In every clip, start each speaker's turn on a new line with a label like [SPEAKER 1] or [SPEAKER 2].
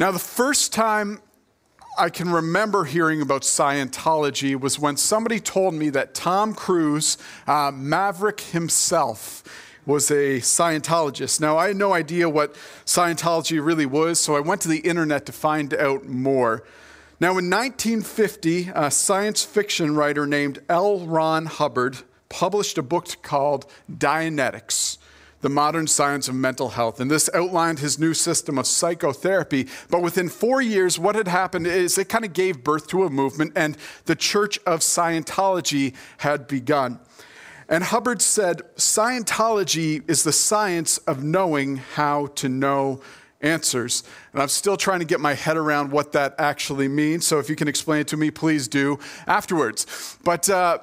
[SPEAKER 1] Now, the first time I can remember hearing about Scientology was when somebody told me that Tom Cruise, uh, Maverick himself, was a Scientologist. Now, I had no idea what Scientology really was, so I went to the internet to find out more. Now, in 1950, a science fiction writer named L. Ron Hubbard published a book called Dianetics the modern science of mental health. And this outlined his new system of psychotherapy. But within four years, what had happened is it kind of gave birth to a movement, and the Church of Scientology had begun. And Hubbard said, Scientology is the science of knowing how to know answers. And I'm still trying to get my head around what that actually means. So if you can explain it to me, please do afterwards. But uh,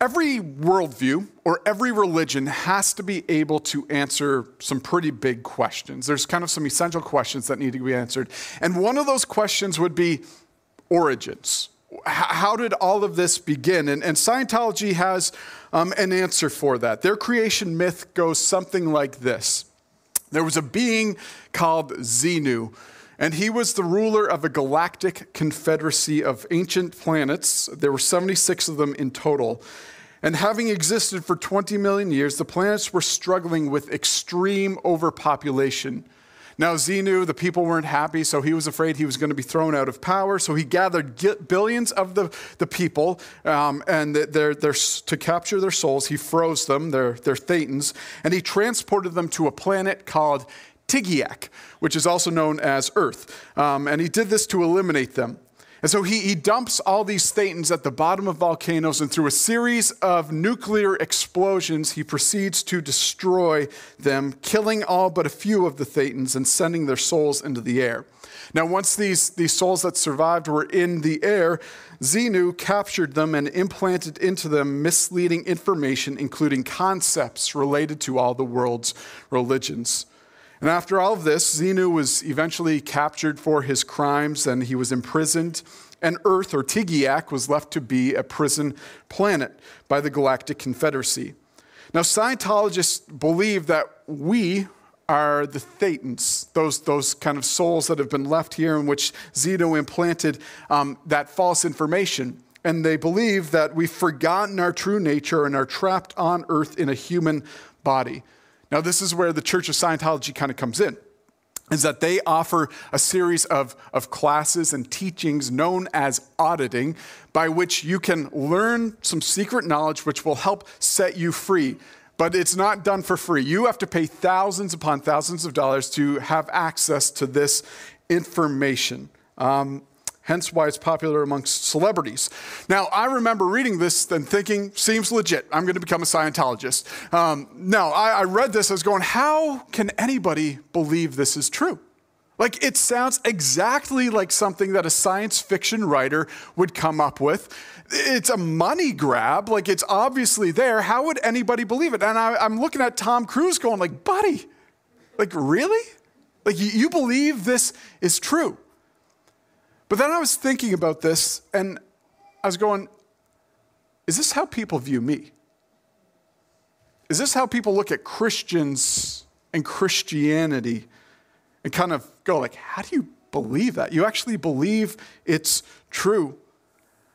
[SPEAKER 1] every worldview or every religion has to be able to answer some pretty big questions. There's kind of some essential questions that need to be answered. And one of those questions would be origins. How did all of this begin? And, and Scientology has um, an answer for that. Their creation myth goes something like this There was a being called Xenu and he was the ruler of a galactic confederacy of ancient planets. There were 76 of them in total. And having existed for 20 million years, the planets were struggling with extreme overpopulation. Now, Xenu, the people weren't happy, so he was afraid he was going to be thrown out of power. So he gathered billions of the, the people um, and they're, they're, to capture their souls. He froze them, their thetans, and he transported them to a planet called Teegeeack, which is also known as Earth. Um, and he did this to eliminate them. And so he, he dumps all these thetans at the bottom of volcanoes, and through a series of nuclear explosions, he proceeds to destroy them, killing all but a few of the thetans and sending their souls into the air. Now, once these, these souls that survived were in the air, Xenu captured them and implanted into them misleading information, including concepts related to all the world's religions. And after all of this, Xenu was eventually captured for his crimes and he was imprisoned. And Earth, or Teegeeack, was left to be a prison planet by the Galactic Confederacy. Now, Scientologists believe that we are the Thetans, those, those kind of souls that have been left here in which Xenu implanted um, that false information. And they believe that we've forgotten our true nature and are trapped on earth in a human body. Now, this is where the Church of Scientology kind of comes in, is that they offer a series of, of classes and teachings known as auditing, by which you can learn some secret knowledge which will help set you free. But it's not done for free. You have to pay thousands upon thousands of dollars to have access to this information. Um, hence why it's popular amongst celebrities. Now, I remember reading this and thinking, seems legit. I'm going to become a Scientologist. Um, no, I, I read this, I was going, how can anybody believe this is true? Like, it sounds exactly like something that a science fiction writer would come up with. It's a money grab. Like, it's obviously there. How would anybody believe it? And I, am looking at Tom Cruise going, like, buddy, like, really? Like, you believe this is true? But then I was thinking about this and I was going, is this how people view me? Is this how people look at Christians and Christianity and kind of go like, how do you believe that? You actually believe it's true.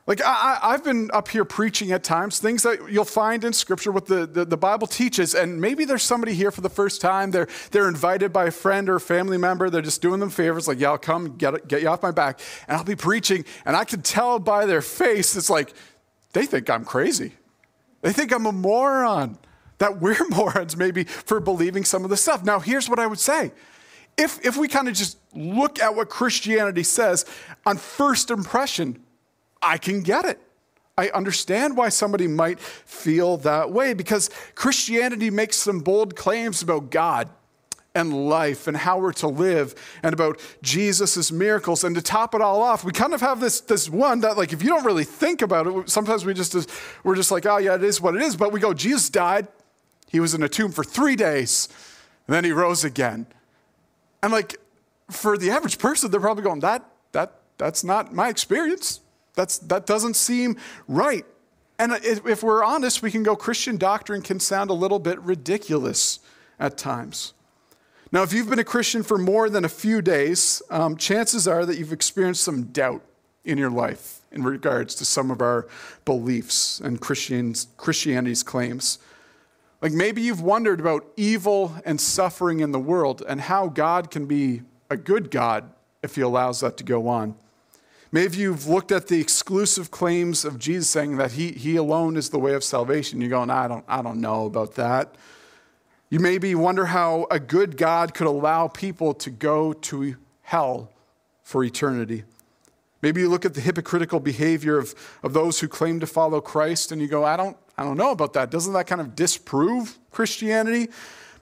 [SPEAKER 1] Like, I, have been up here preaching at times, things that you'll find in Scripture, what the, the, the, Bible teaches. And maybe there's somebody here for the first time. They're, they're invited by a friend or a family member. They're just doing them favors, like, yeah, I'll come get, get you off my back. And I'll be preaching. And I can tell by their face, it's like, they think I'm crazy. They think I'm a moron, that we're morons maybe for believing some of the stuff. Now, here's what I would say. If, if we kind of just look at what Christianity says, on first impression, I can get it. I understand why somebody might feel that way because Christianity makes some bold claims about God and life and how we're to live and about Jesus' miracles. And to top it all off, we kind of have this, this one that, like, if you don't really think about it, sometimes we just, we're just like, oh, yeah, it is what it is. But we go, Jesus died. He was in a tomb for three days, and then he rose again. And, like, for the average person, they're probably going, that, that, that's not my experience. That's, that doesn't seem right. And if, we're honest, we can go Christian doctrine can sound a little bit ridiculous at times. Now, if you've been a Christian for more than a few days, um, chances are that you've experienced some doubt in your life in regards to some of our beliefs and Christians, Christianity's claims. Like maybe you've wondered about evil and suffering in the world and how God can be a good God if he allows that to go on. Maybe you've looked at the exclusive claims of Jesus saying that he, he alone is the way of salvation. You're going, I don't, I don't know about that. You maybe wonder how a good God could allow people to go to hell for eternity. Maybe you look at the hypocritical behavior of, of those who claim to follow Christ and you go, I don't, I don't know about that. Doesn't that kind of disprove Christianity?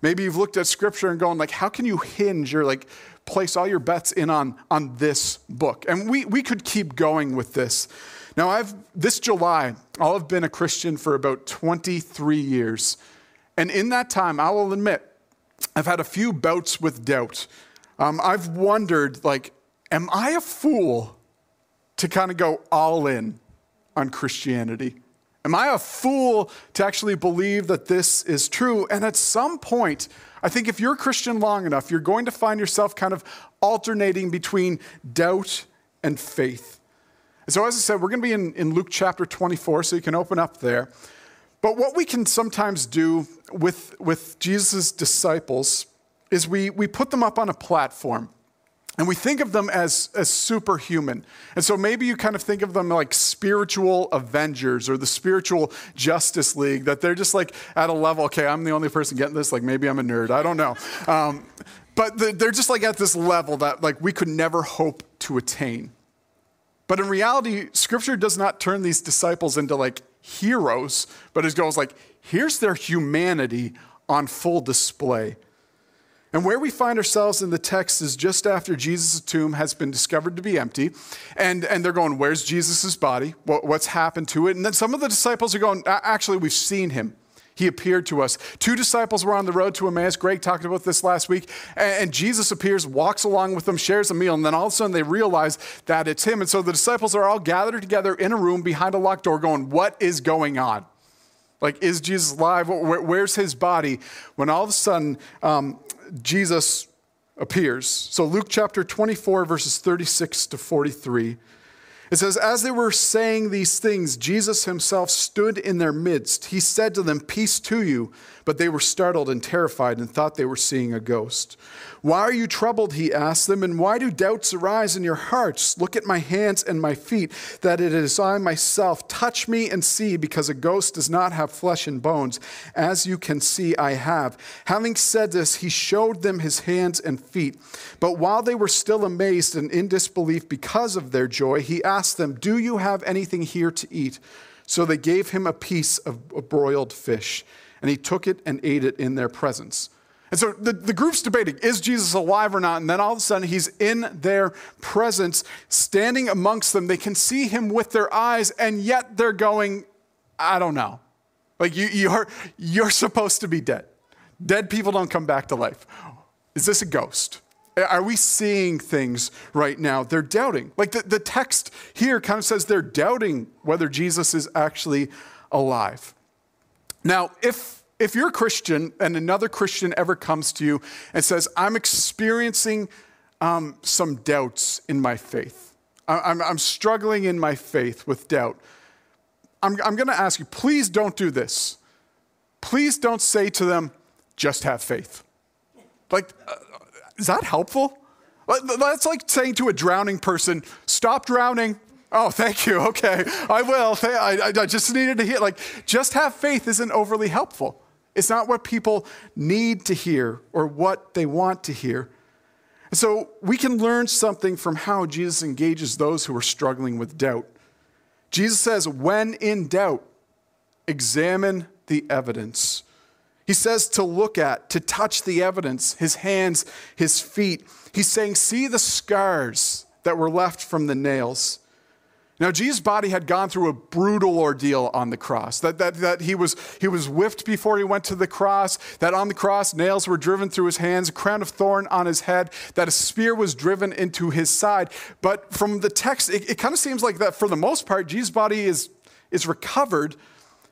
[SPEAKER 1] Maybe you've looked at scripture and going like, how can you hinge or like place all your bets in on, on this book? And we, we could keep going with this. Now, I've, this July, I'll have been a Christian for about 23 years. And in that time, I will admit, I've had a few bouts with doubt. Um, I've wondered, like, am I a fool to kind of go all in on Christianity? Am I a fool to actually believe that this is true? And at some point, I think if you're Christian long enough, you're going to find yourself kind of alternating between doubt and faith. So, as I said, we're going to be in, in Luke chapter 24, so you can open up there. But what we can sometimes do with, with Jesus' disciples is we, we put them up on a platform. And we think of them as, as superhuman. And so maybe you kind of think of them like spiritual Avengers or the spiritual Justice League, that they're just like at a level, okay, I'm the only person getting this. Like maybe I'm a nerd. I don't know. Um, but they're just like at this level that like we could never hope to attain. But in reality, scripture does not turn these disciples into like heroes, but it goes like, here's their humanity on full display. And where we find ourselves in the text is just after Jesus' tomb has been discovered to be empty. And, and they're going, Where's Jesus' body? What, what's happened to it? And then some of the disciples are going, Actually, we've seen him. He appeared to us. Two disciples were on the road to Emmaus. Greg talked about this last week. And, and Jesus appears, walks along with them, shares a meal. And then all of a sudden they realize that it's him. And so the disciples are all gathered together in a room behind a locked door going, What is going on? Like, is Jesus alive? where's his body? When all of a sudden, um, Jesus appears. So, Luke chapter 24, verses 36 to 43. It says, As they were saying these things, Jesus himself stood in their midst. He said to them, Peace to you. But they were startled and terrified and thought they were seeing a ghost. Why are you troubled? He asked them, and why do doubts arise in your hearts? Look at my hands and my feet, that it is I myself. Touch me and see, because a ghost does not have flesh and bones, as you can see I have. Having said this, he showed them his hands and feet. But while they were still amazed and in disbelief because of their joy, he asked them, Do you have anything here to eat? So they gave him a piece of broiled fish and he took it and ate it in their presence. And so the, the group's debating, is Jesus alive or not? And then all of a sudden, he's in their presence, standing amongst them. They can see him with their eyes, and yet they're going, I don't know. Like you, you're, you're supposed to be dead. Dead people don't come back to life. Is this a ghost? Are we seeing things right now? They're doubting. Like the, the text here kind of says they're doubting whether Jesus is actually alive. Now, if, if you're a Christian and another Christian ever comes to you and says, I'm experiencing um, some doubts in my faith, I'm, I'm struggling in my faith with doubt, I'm, I'm going to ask you, please don't do this. Please don't say to them, just have faith. Like, uh, is that helpful? That's like saying to a drowning person, stop drowning, Oh, thank you. Okay, I will. I, I just needed to hear. Like, just have faith isn't overly helpful. It's not what people need to hear or what they want to hear. And so we can learn something from how Jesus engages those who are struggling with doubt. Jesus says, when in doubt, examine the evidence. He says to look at, to touch the evidence, his hands, his feet. He's saying, see the scars that were left from the nails. Now, Jesus' body had gone through a brutal ordeal on the cross. That, that, that he, was, he was whipped before he went to the cross, that on the cross, nails were driven through his hands, a crown of thorn on his head, that a spear was driven into his side. But from the text, it, it kind of seems like that for the most part, Jesus' body is, is recovered,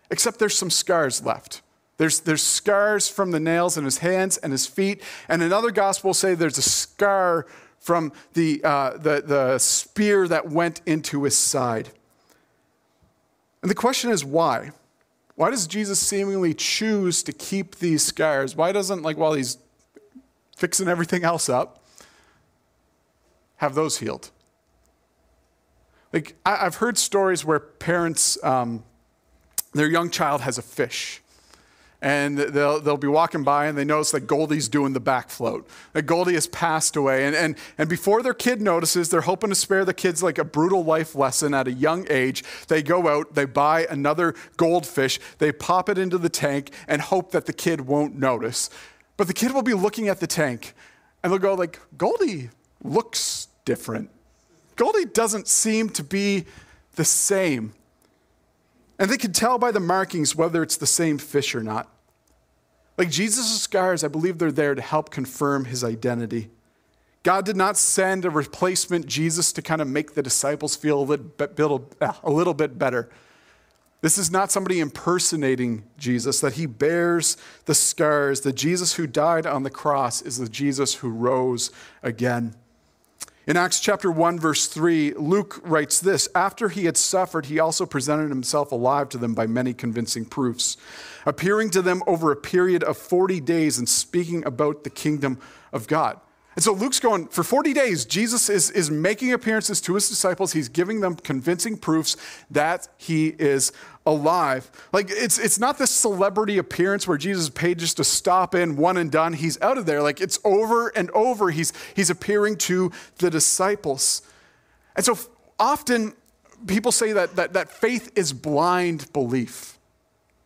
[SPEAKER 1] except there's some scars left. There's, there's scars from the nails in his hands and his feet. And another gospel say there's a scar from the, uh, the, the spear that went into his side. And the question is why? Why does Jesus seemingly choose to keep these scars? Why doesn't, like, while he's fixing everything else up, have those healed? Like, I, have heard stories where parents, um, their young child has a fish and they'll, they'll be walking by and they notice that Goldie's doing the back float. That Goldie has passed away. And, and, and before their kid notices, they're hoping to spare the kids like a brutal life lesson at a young age. They go out, they buy another goldfish, they pop it into the tank and hope that the kid won't notice. But the kid will be looking at the tank and they'll go like, Goldie looks different. Goldie doesn't seem to be the same. And they can tell by the markings whether it's the same fish or not. Like Jesus' scars, I believe they're there to help confirm his identity. God did not send a replacement Jesus to kind of make the disciples feel a little a little bit better. This is not somebody impersonating Jesus, that he bears the scars. The Jesus who died on the cross is the Jesus who rose again. In Acts chapter 1, verse 3, Luke writes this After he had suffered, he also presented himself alive to them by many convincing proofs, appearing to them over a period of 40 days and speaking about the kingdom of God. And so Luke's going, for 40 days, Jesus is, is making appearances to his disciples. He's giving them convincing proofs that he is alive. Like, it's, it's not this celebrity appearance where Jesus paid just to stop in, one and done. He's out of there. Like, it's over and over. He's, he's appearing to the disciples. And so often people say that, that, that faith is blind belief.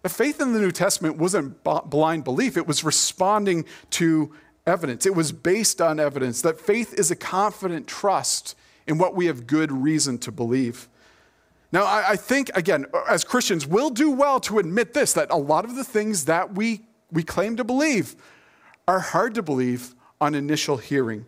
[SPEAKER 1] The faith in the New Testament wasn't blind belief, it was responding to evidence. It was based on evidence that faith is a confident trust in what we have good reason to believe. Now, I, I, think, again, as Christians, we'll do well to admit this that a lot of the things that we, we claim to believe are hard to believe on initial hearing.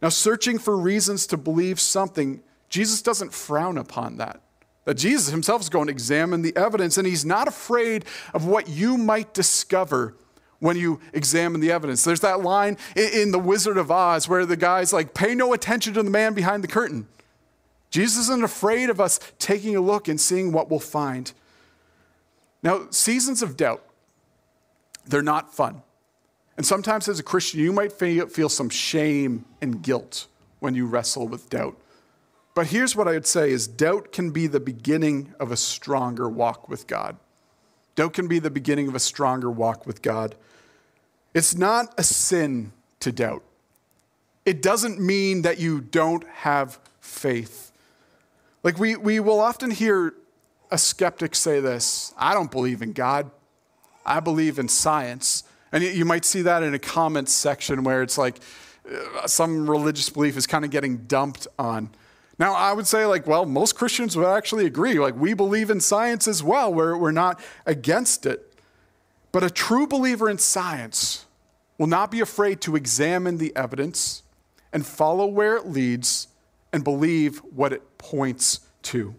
[SPEAKER 1] Now, searching for reasons to believe something, Jesus doesn't frown upon that. That Jesus himself is going to examine the evidence, and he's not afraid of what you might discover when you examine the evidence. There's that line in, The Wizard of Oz where the guy's like, pay no attention to the man behind the curtain. Jesus isn't afraid of us taking a look and seeing what we'll find. Now, seasons of doubt, they're not fun. And sometimes as a Christian, you might feel some shame and guilt when you wrestle with doubt. But here's what I would say is doubt can be the beginning of a stronger walk with God. Doubt can be the beginning of a stronger walk with God. It's not a sin to doubt. It doesn't mean that you don't have faith. Like we, we will often hear a skeptic say this I don't believe in God, I believe in science. And you might see that in a comments section where it's like uh, some religious belief is kind of getting dumped on. Now, I would say, like, well, most Christians would actually agree. Like, we believe in science as well, we're, we're not against it. But a true believer in science will not be afraid to examine the evidence and follow where it leads and believe what it points to.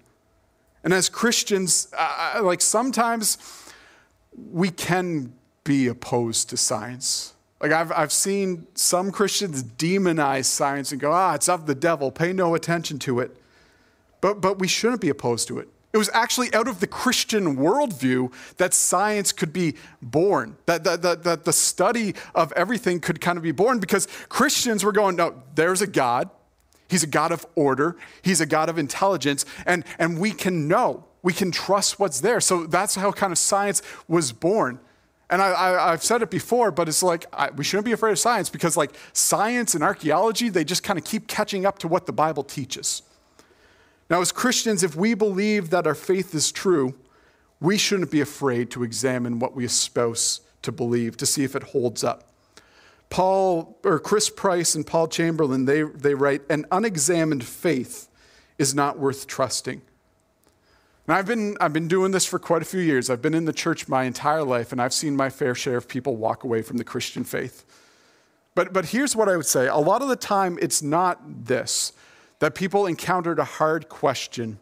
[SPEAKER 1] And as Christians, uh, like sometimes we can be opposed to science. Like I've, I've seen some Christians demonize science and go, ah, it's of the devil, pay no attention to it. But, but we shouldn't be opposed to it. It was actually out of the Christian worldview that science could be born, that, that, that, that the study of everything could kind of be born because Christians were going, no, there's a God. He's a God of order, He's a God of intelligence, and, and we can know, we can trust what's there. So that's how kind of science was born. And I, have said it before, but it's like I, we shouldn't be afraid of science because, like, science and archaeology, they just kind of keep catching up to what the Bible teaches. Now, as Christians, if we believe that our faith is true, we shouldn't be afraid to examine what we espouse to believe to see if it holds up. Paul or Chris Price and Paul Chamberlain, they, they write, an unexamined faith is not worth trusting. And I've been, I've been doing this for quite a few years. I've been in the church my entire life, and I've seen my fair share of people walk away from the Christian faith. But, but here's what I would say a lot of the time, it's not this that people encountered a hard question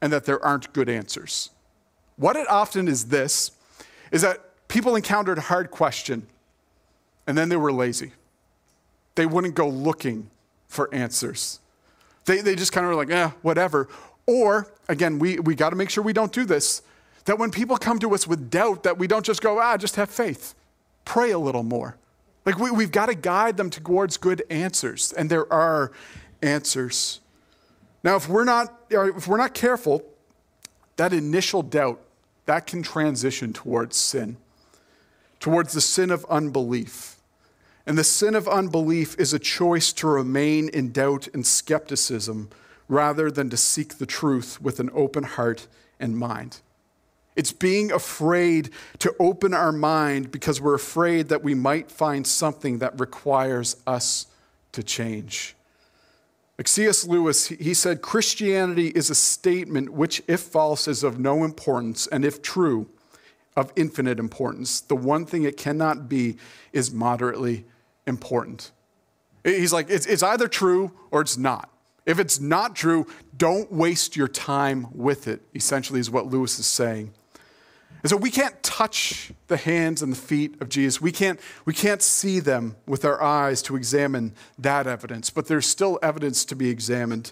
[SPEAKER 1] and that there aren't good answers. What it often is this is that people encountered a hard question and then they were lazy. They wouldn't go looking for answers. They, they just kind of were like, eh, whatever. Or, again, we, we got to make sure we don't do this, that when people come to us with doubt, that we don't just go, ah, just have faith. Pray a little more. Like we, we've got to guide them towards good answers, and there are answers. Now, if we're not, if we're not careful, that initial doubt, that can transition towards sin, towards the sin of unbelief. And the sin of unbelief is a choice to remain in doubt and skepticism rather than to seek the truth with an open heart and mind. It's being afraid to open our mind because we're afraid that we might find something that requires us to change. C.S. Lewis, he said, Christianity is a statement which, if false, is of no importance, and if true, of infinite importance. The one thing it cannot be is moderately important. He's like, it's either true or it's not. If it's not true, don't waste your time with it, essentially, is what Lewis is saying. And so we can't touch the hands and the feet of Jesus. We can't, we can't see them with our eyes to examine that evidence, but there's still evidence to be examined.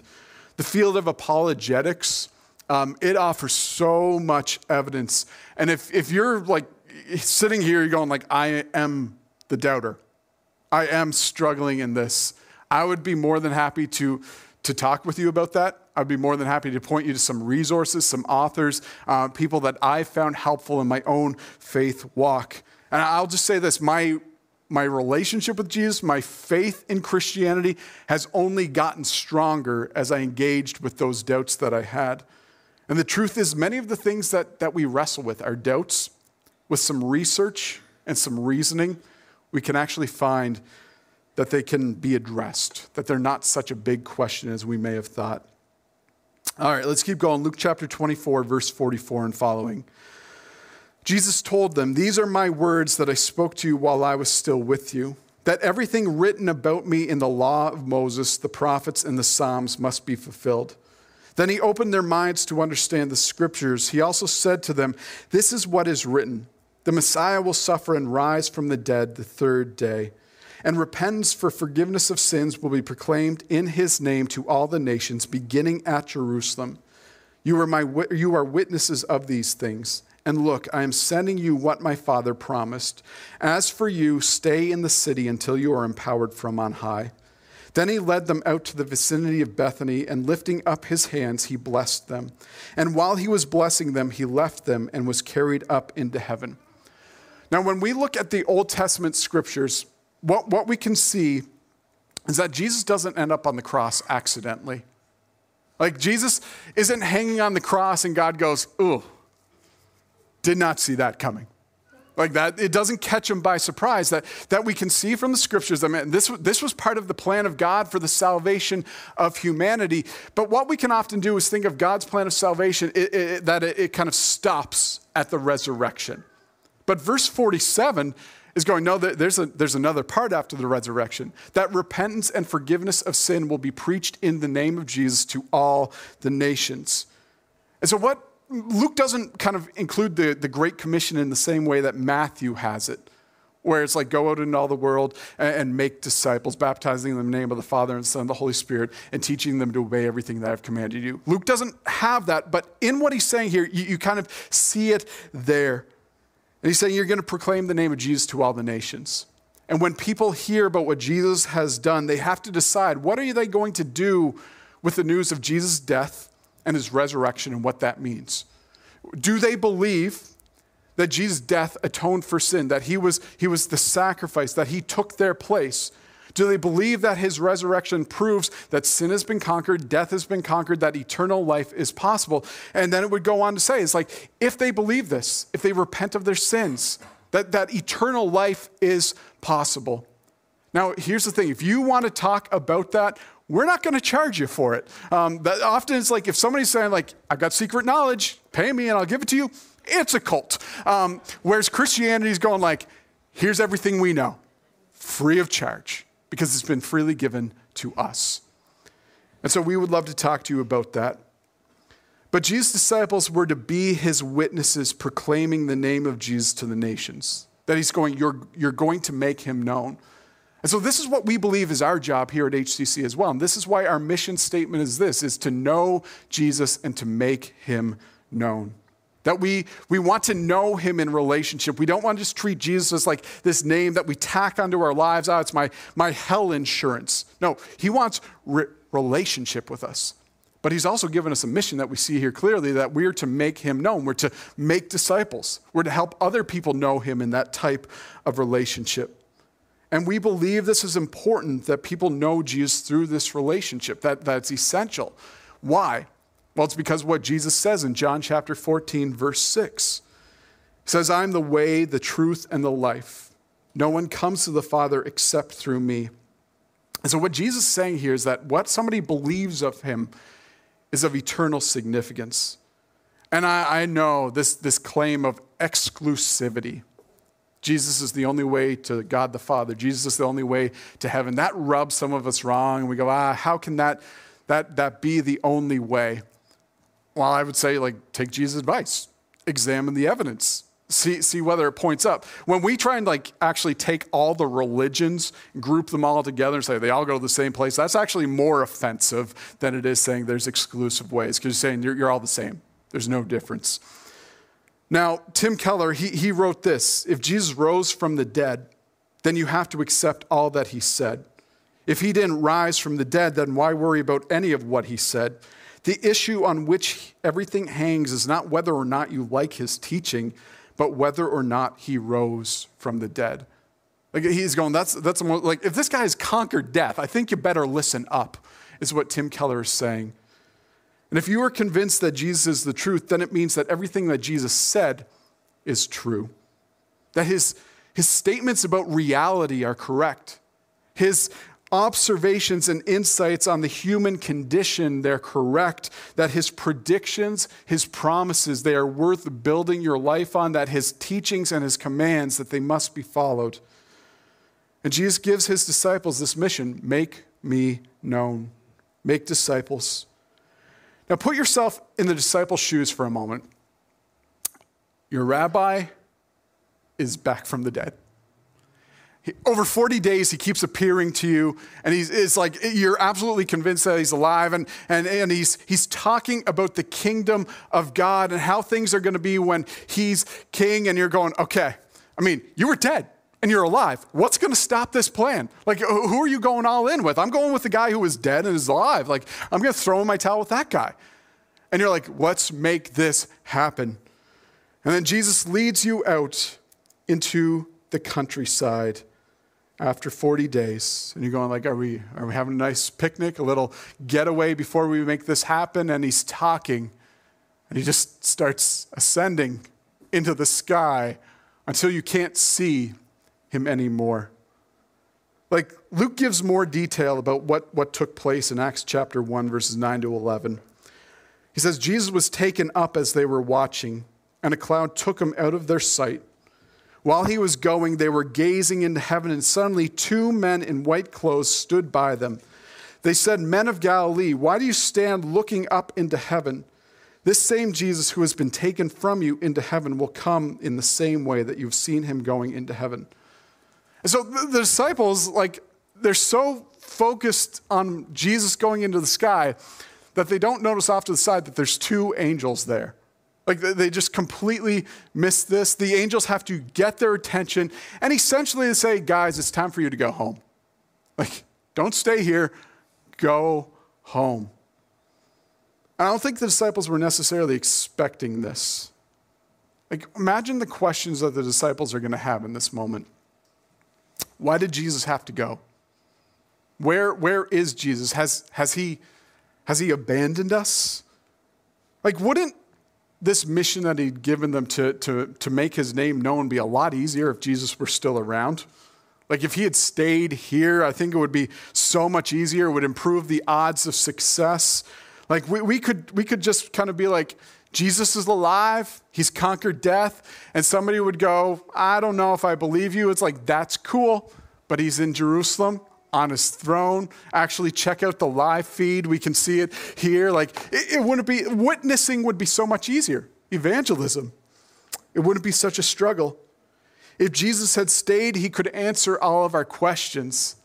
[SPEAKER 1] The field of apologetics, um, it offers so much evidence. And if, if you're like sitting here, you're going like, I am the doubter. I am struggling in this. I would be more than happy to, to talk with you about that. I'd be more than happy to point you to some resources, some authors, uh, people that I found helpful in my own faith walk. And I'll just say this my, my relationship with Jesus, my faith in Christianity has only gotten stronger as I engaged with those doubts that I had. And the truth is, many of the things that, that we wrestle with are doubts. With some research and some reasoning, we can actually find that they can be addressed, that they're not such a big question as we may have thought. All right, let's keep going. Luke chapter 24, verse 44 and following. Jesus told them, These are my words that I spoke to you while I was still with you, that everything written about me in the law of Moses, the prophets, and the Psalms must be fulfilled. Then he opened their minds to understand the scriptures. He also said to them, This is what is written The Messiah will suffer and rise from the dead the third day and repentance for forgiveness of sins will be proclaimed in his name to all the nations, beginning at Jerusalem. You are, my, you are witnesses of these things. And look, I am sending you what my father promised. As for you, stay in the city until you are empowered from on high. Then he led them out to the vicinity of Bethany, and lifting up his hands, he blessed them. And while he was blessing them, he left them and was carried up into heaven. Now, when we look at the Old Testament scriptures, what, what we can see is that Jesus doesn't end up on the cross accidentally. Like Jesus isn't hanging on the cross and God goes, ooh, did not see that coming. Like that, it doesn't catch him by surprise. That, that we can see from the scriptures that this, this was part of the plan of God for the salvation of humanity. But what we can often do is think of God's plan of salvation, it, it, that it, it kind of stops at the resurrection. But verse 47 is going, no, there's, a, there's another part after the resurrection. That repentance and forgiveness of sin will be preached in the name of Jesus to all the nations. And so, what Luke doesn't kind of include the, the Great Commission in the same way that Matthew has it, where it's like, go out into all the world and, and make disciples, baptizing them in the name of the Father and Son and the Holy Spirit, and teaching them to obey everything that I've commanded you. Luke doesn't have that, but in what he's saying here, you, you kind of see it there. And he's saying, You're going to proclaim the name of Jesus to all the nations. And when people hear about what Jesus has done, they have to decide what are they going to do with the news of Jesus' death and his resurrection and what that means. Do they believe that Jesus' death atoned for sin, that he was, he was the sacrifice, that he took their place? Do they believe that his resurrection proves that sin has been conquered, death has been conquered, that eternal life is possible? And then it would go on to say, it's like, if they believe this, if they repent of their sins, that, that eternal life is possible. Now, here's the thing if you want to talk about that, we're not going to charge you for it. Um, that often it's like if somebody's saying, like, I've got secret knowledge, pay me and I'll give it to you, it's a cult. Um, whereas Christianity is going like, here's everything we know, free of charge because it's been freely given to us. And so we would love to talk to you about that. But Jesus' disciples were to be his witnesses, proclaiming the name of Jesus to the nations. That he's going, you're, you're going to make him known. And so this is what we believe is our job here at HCC as well. And this is why our mission statement is this is to know Jesus and to make him known. That we, we want to know him in relationship. We don't want to just treat Jesus as like this name that we tack onto our lives. Oh, it's my, my hell insurance. No, he wants re- relationship with us. But he's also given us a mission that we see here clearly that we're to make him known. We're to make disciples. We're to help other people know him in that type of relationship. And we believe this is important that people know Jesus through this relationship, that, that's essential. Why? Well, it's because what Jesus says in John chapter 14, verse 6. He says, I'm the way, the truth, and the life. No one comes to the Father except through me. And so, what Jesus is saying here is that what somebody believes of him is of eternal significance. And I, I know this, this claim of exclusivity. Jesus is the only way to God the Father. Jesus is the only way to heaven. That rubs some of us wrong. And we go, ah, how can that, that, that be the only way? Well, I would say, like, take Jesus' advice, examine the evidence, see, see whether it points up. When we try and like actually take all the religions, group them all together and say they all go to the same place, that's actually more offensive than it is saying there's exclusive ways because you're saying you're, you're all the same. There's no difference. Now, Tim Keller, he, he wrote this If Jesus rose from the dead, then you have to accept all that he said. If he didn't rise from the dead, then why worry about any of what he said? The issue on which everything hangs is not whether or not you like his teaching, but whether or not he rose from the dead. Like he's going, that's, that's like, if this guy has conquered death, I think you better listen up, is what Tim Keller is saying. And if you are convinced that Jesus is the truth, then it means that everything that Jesus said is true. That his, his statements about reality are correct. His observations and insights on the human condition they're correct that his predictions his promises they are worth building your life on that his teachings and his commands that they must be followed. And jesus gives his disciples this mission make me known. Make disciples. Now put yourself in the disciples shoes for a moment. Your rabbi is back from the dead over 40 days he keeps appearing to you and he's it's like you're absolutely convinced that he's alive and, and, and he's, he's talking about the kingdom of god and how things are going to be when he's king and you're going okay i mean you were dead and you're alive. What's going to stop this plan? Like who are you going all in with? I'm going with the guy who was dead and is alive. Like i'm going to throw in my towel with that guy. And you're like let's make this happen. And then jesus leads you out into the countryside after 40 days and you're going like are we are we having a nice picnic a little getaway before we make this happen? And he's talking and he just starts ascending into the sky until you can't see him anymore. Like luke gives more detail about what, what took place in acts chapter 1 verses 9 to 11 he says jesus was taken up as they were watching and a cloud took him out of their sight while he was going, they were gazing into heaven, and suddenly two men in white clothes stood by them. They said, Men of Galilee, why do you stand looking up into heaven? This same Jesus who has been taken from you into heaven will come in the same way that you've seen him going into heaven. And so the disciples, like, they're so focused on Jesus going into the sky that they don't notice off to the side that there's two angels there. Like they just completely miss this. The angels have to get their attention and essentially say, guys, it's time for you to go home. Like, don't stay here, go home. I don't think the disciples were necessarily expecting this. Like, imagine the questions that the disciples are going to have in this moment. Why did Jesus have to go? Where, where is Jesus? Has, has, he, has he abandoned us? Like, wouldn't this mission that he'd given them to, to, to make his name known be a lot easier if Jesus were still around. Like if he had stayed here, I think it would be so much easier. It would improve the odds of success. Like we, we, could, we could just kind of be like, Jesus is alive, he's conquered death. And somebody would go, I don't know if I believe you. It's like, that's cool, but he's in Jerusalem. On his throne. Actually, check out the live feed. We can see it here. Like, it, it wouldn't be, witnessing would be so much easier. Evangelism. It wouldn't be such a struggle. If Jesus had stayed, he could answer all of our questions.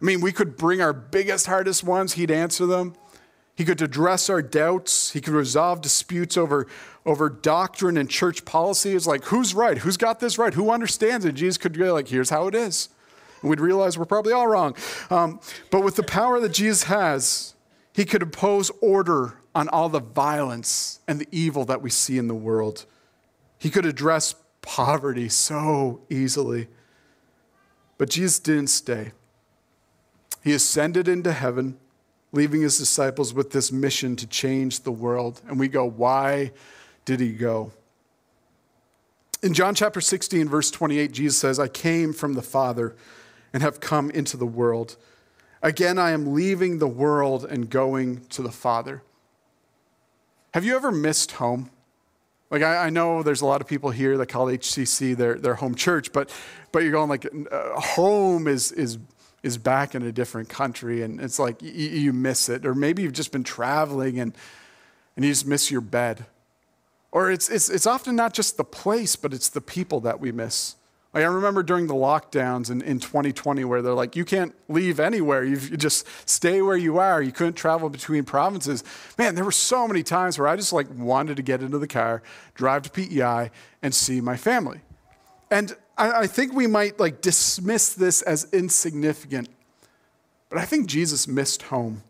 [SPEAKER 1] I mean, we could bring our biggest, hardest ones, he'd answer them. He could address our doubts. He could resolve disputes over, over doctrine and church policy. It's like, who's right? Who's got this right? Who understands it? Jesus could be like, here's how it is. And we'd realize we're probably all wrong. Um, but with the power that Jesus has, he could impose order on all the violence and the evil that we see in the world. He could address poverty so easily. But Jesus didn't stay. He ascended into heaven, leaving his disciples with this mission to change the world. And we go, why did he go? In John chapter 16, verse 28, Jesus says, I came from the Father and have come into the world. Again, I am leaving the world and going to the Father. Have you ever missed home? Like, I, I, know there's a lot of people here that call HCC their, their home church, but, but you're going like, uh, home is, is, is back in a different country, and it's like y- you miss it. Or maybe you've just been traveling and, and you just miss your bed. Or it's, it's, it's often not just the place, but it's the people that we miss. Like I remember during the lockdowns in, in 2020 where they're like, you can't leave anywhere. you you just stay where you are. You couldn't travel between provinces. Man, there were so many times where I just like wanted to get into the car, drive to PEI, and see my family. And I, I think we might like dismiss this as insignificant, but I think Jesus missed home.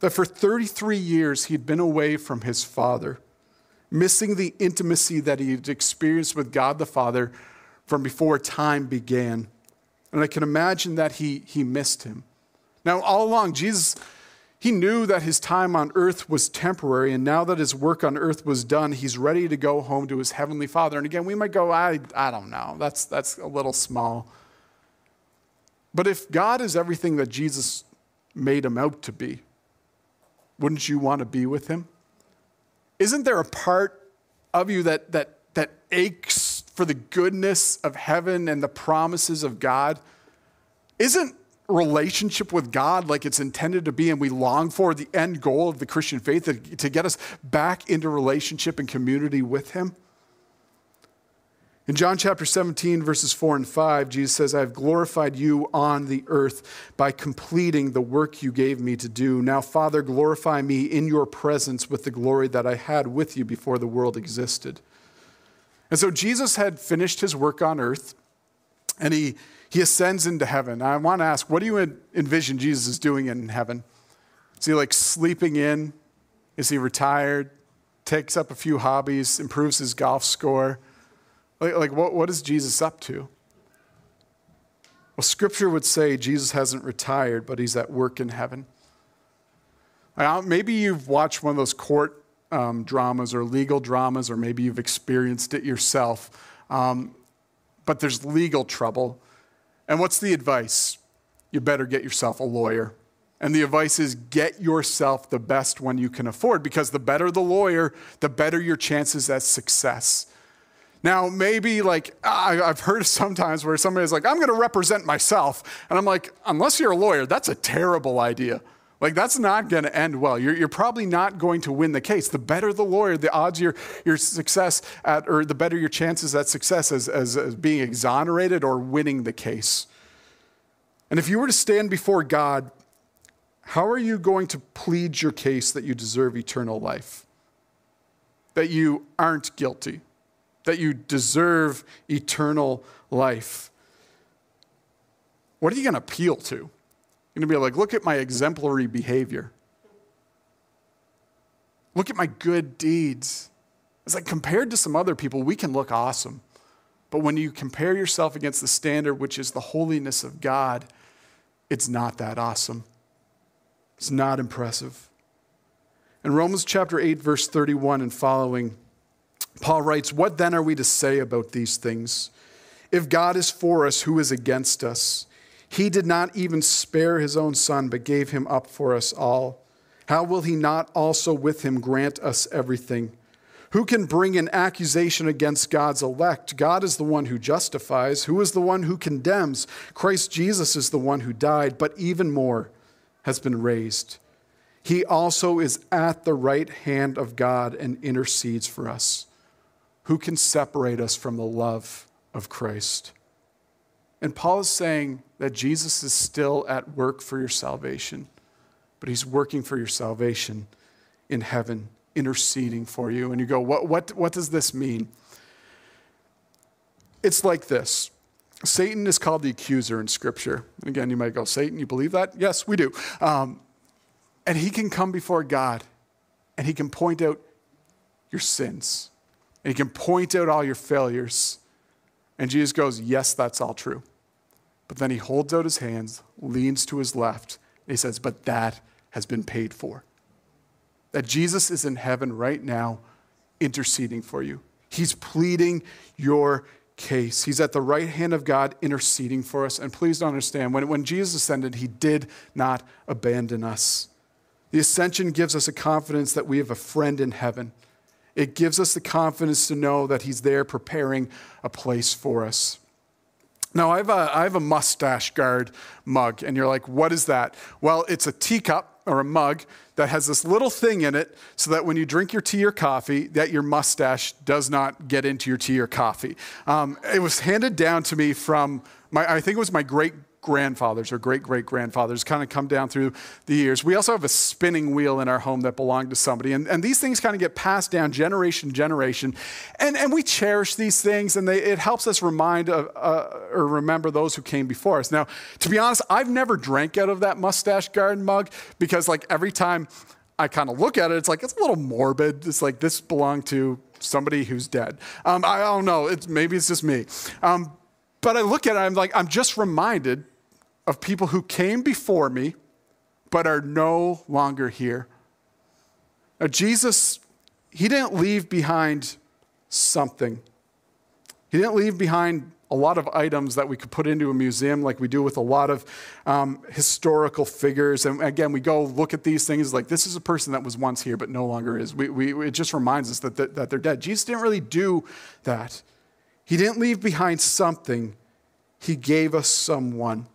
[SPEAKER 1] That for 33 years he'd been away from his father, missing the intimacy that he had experienced with God the Father from before time began. And I can imagine that he, he missed him. Now, all along, Jesus, he knew that his time on earth was temporary, and now that his work on earth was done, he's ready to go home to his heavenly Father. And again, we might go, I, I don't know, that's, that's a little small. But if God is everything that Jesus made him out to be, wouldn't you want to be with him? Isn't there a part of you that, that, that aches for the goodness of heaven and the promises of God? Isn't relationship with God like it's intended to be and we long for the end goal of the Christian faith to get us back into relationship and community with Him? In John chapter 17, verses 4 and 5, Jesus says, I have glorified you on the earth by completing the work you gave me to do. Now, Father, glorify me in your presence with the glory that I had with you before the world existed. And so Jesus had finished his work on earth and he, he ascends into heaven. I want to ask, what do you envision Jesus is doing in heaven? Is he like sleeping in? Is he retired? Takes up a few hobbies, improves his golf score? Like, like what, what is Jesus up to? Well, scripture would say Jesus hasn't retired, but he's at work in heaven. Maybe you've watched one of those court um, dramas or legal dramas, or maybe you've experienced it yourself. Um, but there's legal trouble. And what's the advice? You better get yourself a lawyer. And the advice is get yourself the best one you can afford because the better the lawyer, the better your chances at success. Now, maybe like I've heard sometimes where somebody's like, I'm going to represent myself. And I'm like, unless you're a lawyer, that's a terrible idea. Like, that's not going to end well. You're, you're, probably not going to win the case. The better the lawyer, the odds your, your success at, or the better your chances at success as, as, as being exonerated or winning the case. And if you were to stand before God, how are you going to plead your case that you deserve eternal life? That you aren't guilty? That you deserve eternal life? What are you going to appeal to? You're going to be like, look at my exemplary behavior. Look at my good deeds. It's like compared to some other people, we can look awesome. But when you compare yourself against the standard, which is the holiness of God, it's not that awesome. It's not impressive. In Romans chapter 8, verse 31 and following, Paul writes, What then are we to say about these things? If God is for us, who is against us? He did not even spare his own son, but gave him up for us all. How will he not also with him grant us everything? Who can bring an accusation against God's elect? God is the one who justifies. Who is the one who condemns? Christ Jesus is the one who died, but even more has been raised. He also is at the right hand of God and intercedes for us. Who can separate us from the love of Christ? And Paul is saying that Jesus is still at work for your salvation, but he's working for your salvation in heaven, interceding for you. And you go, what, what, what does this mean? It's like this Satan is called the accuser in Scripture. Again, you might go, Satan, you believe that? Yes, we do. Um, and he can come before God and he can point out your sins. And he can point out all your failures. And Jesus goes, Yes, that's all true. But then he holds out his hands, leans to his left, and he says, But that has been paid for. That Jesus is in heaven right now interceding for you. He's pleading your case. He's at the right hand of God interceding for us. And please don't understand, when, when Jesus ascended, he did not abandon us. The ascension gives us a confidence that we have a friend in heaven. It gives us the confidence to know that he's there preparing a place for us. Now, I have, a, I have a mustache guard mug, and you're like, what is that? Well, it's a teacup or a mug that has this little thing in it so that when you drink your tea or coffee, that your mustache does not get into your tea or coffee. Um, it was handed down to me from my, I think it was my great grandfathers or great great grandfathers kind of come down through the years. We also have a spinning wheel in our home that belonged to somebody. And, and these things kind of get passed down generation to generation. And, and we cherish these things and they, it helps us remind uh, uh, or remember those who came before us. Now, to be honest, I've never drank out of that mustache guard mug because like every time I kind of look at it, it's like, it's a little morbid. It's like this belonged to somebody who's dead. Um, I don't know. It's, maybe it's just me. Um, but I look at it, I'm like, I'm just reminded of people who came before me but are no longer here. Now, Jesus, he didn't leave behind something. He didn't leave behind a lot of items that we could put into a museum like we do with a lot of um, historical figures. And again, we go look at these things like this is a person that was once here but no longer is. We, we, it just reminds us that, that, that they're dead. Jesus didn't really do that. He didn't leave behind something, He gave us someone.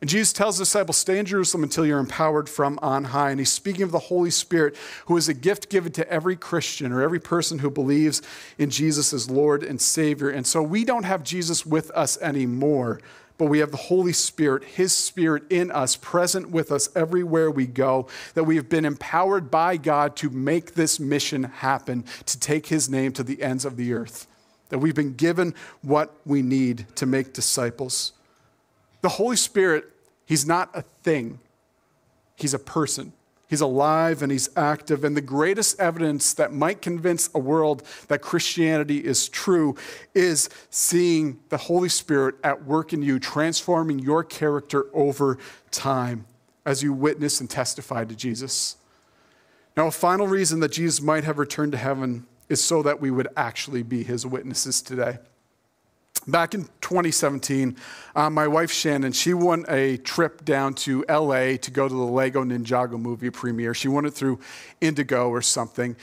[SPEAKER 1] And Jesus tells the disciples, Stay in Jerusalem until you're empowered from on high. And he's speaking of the Holy Spirit, who is a gift given to every Christian or every person who believes in Jesus as Lord and Savior. And so we don't have Jesus with us anymore, but we have the Holy Spirit, His Spirit in us, present with us everywhere we go, that we have been empowered by God to make this mission happen, to take His name to the ends of the earth. That we've been given what we need to make disciples. The Holy Spirit, He's not a thing, He's a person. He's alive and he's active. And the greatest evidence that might convince a world that Christianity is true is seeing the Holy Spirit at work in you, transforming your character over time as you witness and testify to Jesus. Now, a final reason that Jesus might have returned to heaven is so that we would actually be his witnesses today. Back in 2017, uh, my wife Shannon, she won a trip down to LA to go to the Lego Ninjago movie premiere. She won it through Indigo or something.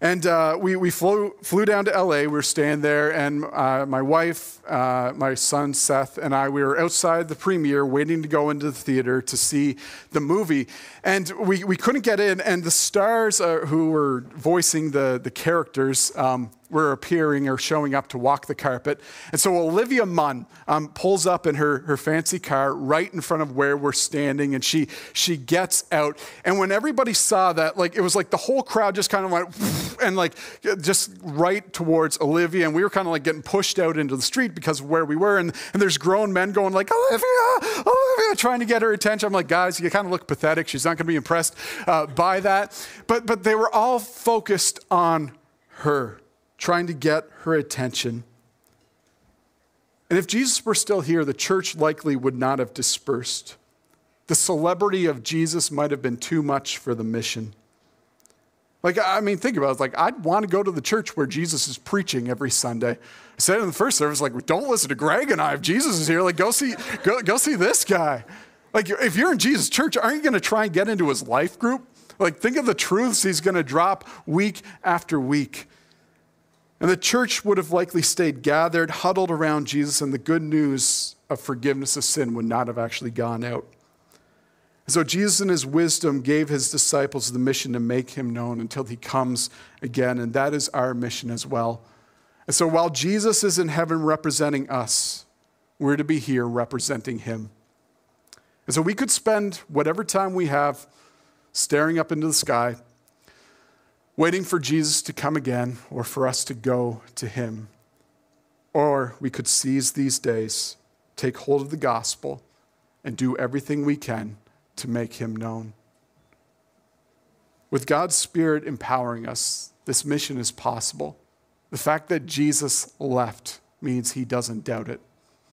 [SPEAKER 1] And uh, we, we flew, flew down to LA. We were staying there, and uh, my wife, uh, my son Seth, and I, we were outside the premiere waiting to go into the theater to see the movie. And we, we couldn't get in, and the stars uh, who were voicing the, the characters, um, were appearing or showing up to walk the carpet. And so Olivia Munn um, pulls up in her, her fancy car right in front of where we're standing, and she, she gets out. And when everybody saw that, like it was like the whole crowd just kind of went and like just right towards Olivia. And we were kind of like getting pushed out into the street because of where we were. And, and there's grown men going like, Olivia, Olivia, trying to get her attention. I'm like, guys, you kind of look pathetic. She's not going to be impressed uh, by that. But, but they were all focused on her trying to get her attention. And if Jesus were still here, the church likely would not have dispersed. The celebrity of Jesus might have been too much for the mission. Like, I mean, think about it. Like, I'd want to go to the church where Jesus is preaching every Sunday. I said in the first service, like, don't listen to Greg and I. If Jesus is here, like, go see, go, go see this guy. Like, if you're in Jesus' church, aren't you going to try and get into his life group? Like, think of the truths he's going to drop week after week. And the church would have likely stayed gathered, huddled around Jesus, and the good news of forgiveness of sin would not have actually gone out. And so Jesus, in his wisdom, gave his disciples the mission to make him known until he comes again. And that is our mission as well. And so while Jesus is in heaven representing us, we're to be here representing him. And so we could spend whatever time we have staring up into the sky, waiting for Jesus to come again or for us to go to him. Or we could seize these days, take hold of the gospel, and do everything we can to make him known. With God's Spirit empowering us, this mission is possible. The fact that Jesus left means he doesn't doubt it.